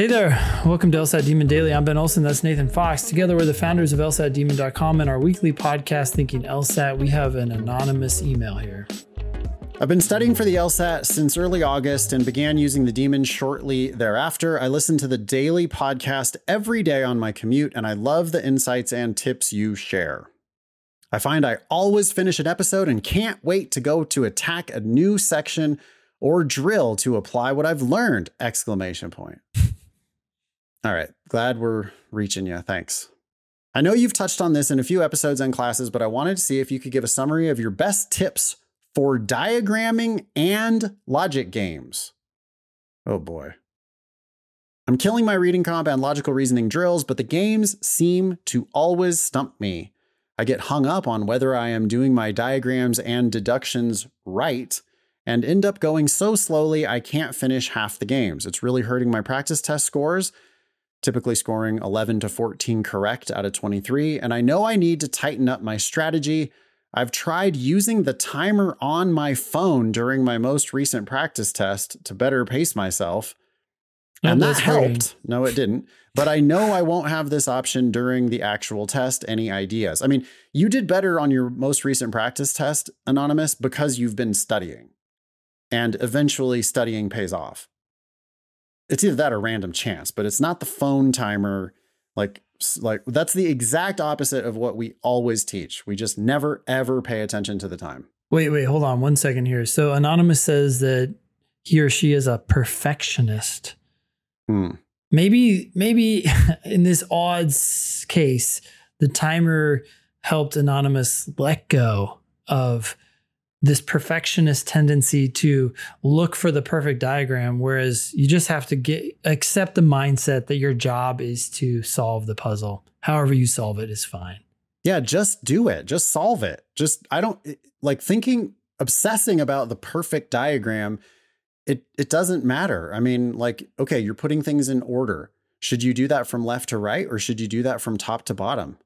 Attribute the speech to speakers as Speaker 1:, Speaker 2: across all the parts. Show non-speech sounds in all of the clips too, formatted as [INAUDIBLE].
Speaker 1: Hey there, welcome to LSAT Demon Daily. I'm Ben Olson, that's Nathan Fox. Together, we're the founders of LSATdemon.com and our weekly podcast, Thinking LSAT. We have an anonymous email here.
Speaker 2: I've been studying for the LSAT since early August and began using the Demon shortly thereafter. I listen to the daily podcast every day on my commute, and I love the insights and tips you share. I find I always finish an episode and can't wait to go to attack a new section or drill to apply what I've learned! Exclamation point. [LAUGHS] All right. Glad we're reaching you. Thanks. I know you've touched on this in a few episodes and classes, but I wanted to see if you could give a summary of your best tips for diagramming and logic games. Oh boy. I'm killing my reading comp and logical reasoning drills, but the games seem to always stump me. I get hung up on whether I am doing my diagrams and deductions right and end up going so slowly I can't finish half the games. It's really hurting my practice test scores typically scoring 11 to 14 correct out of 23. And I know I need to tighten up my strategy. I've tried using the timer on my phone during my most recent practice test to better pace myself. and that helped. No, it didn't. But I know I won't have this option during the actual test. Any ideas? I mean, you did better on your most recent practice test, Anonymous, because you've been studying. And eventually, studying pays off it's either that or random chance, but it's not the phone timer. Like, like that's the exact opposite of what we always teach. We just never ever pay attention to the time.
Speaker 1: Wait, wait, hold on one second here. So anonymous says that he or she is a perfectionist. Hmm. Maybe, maybe [LAUGHS] in this odds case, the timer helped anonymous let go of this perfectionist tendency to look for the perfect diagram whereas you just have to get accept the mindset that your job is to solve the puzzle. However you solve it is fine.
Speaker 2: Yeah just do it. Just solve it. Just i don't eh, like thinking obsessing about the perfect diagram it it doesn't matter. I mean like okay you're putting things in order. Should you do that from left to right or should you do that from top to bottom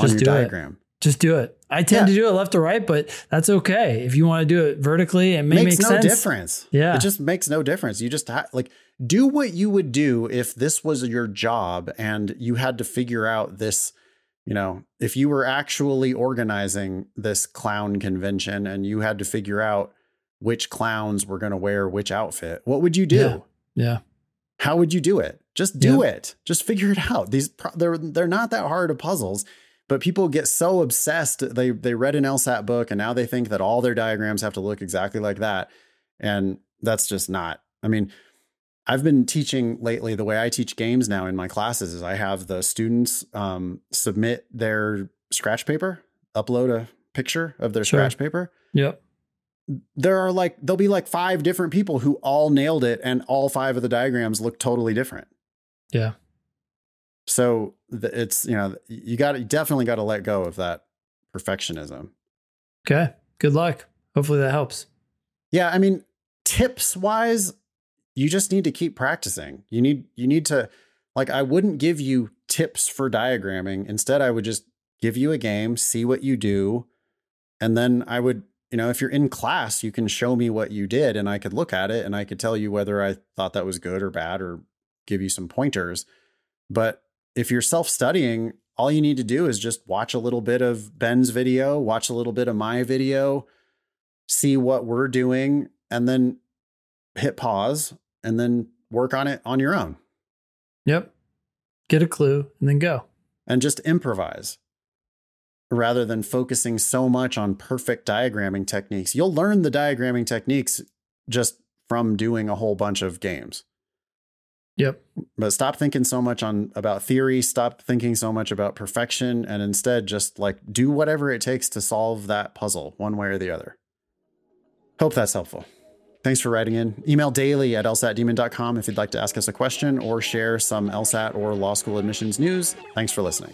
Speaker 1: just on your diagram
Speaker 2: it.
Speaker 1: Just do it. I tend yeah. to do it left to right, but that's okay. If you want to do it vertically, it may makes make no sense.
Speaker 2: difference.
Speaker 1: Yeah,
Speaker 2: it just makes no difference. You just ha- like do what you would do if this was your job and you had to figure out this. You know, if you were actually organizing this clown convention and you had to figure out which clowns were going to wear which outfit, what would you
Speaker 1: do? Yeah. yeah.
Speaker 2: How would you do it? Just do yeah. it. Just figure it out. These they're they're not that hard of puzzles but people get so obsessed. They they read an LSAT book and now they think that all their diagrams have to look exactly like that. And that's just not. I mean, I've been teaching lately. The way I teach games now in my classes is I have the students um, submit their scratch paper, upload a picture of their sure. scratch paper.
Speaker 1: Yep.
Speaker 2: There are like there'll be like five different people who all nailed it, and all five of the diagrams look totally different.
Speaker 1: Yeah.
Speaker 2: So it's you know you got you definitely got to let go of that perfectionism.
Speaker 1: Okay. Good luck. Hopefully that helps.
Speaker 2: Yeah, I mean, tips wise, you just need to keep practicing. You need you need to like I wouldn't give you tips for diagramming. Instead, I would just give you a game, see what you do, and then I would, you know, if you're in class, you can show me what you did and I could look at it and I could tell you whether I thought that was good or bad or give you some pointers. But if you're self studying, all you need to do is just watch a little bit of Ben's video, watch a little bit of my video, see what we're doing, and then hit pause and then work on it on your own.
Speaker 1: Yep. Get a clue and then go.
Speaker 2: And just improvise rather than focusing so much on perfect diagramming techniques. You'll learn the diagramming techniques just from doing a whole bunch of games.
Speaker 1: Yep.
Speaker 2: But stop thinking so much on about theory, stop thinking so much about perfection and instead just like do whatever it takes to solve that puzzle one way or the other. Hope that's helpful. Thanks for writing in. Email daily at lsatdemon.com if you'd like to ask us a question or share some LSAT or law school admissions news. Thanks for listening.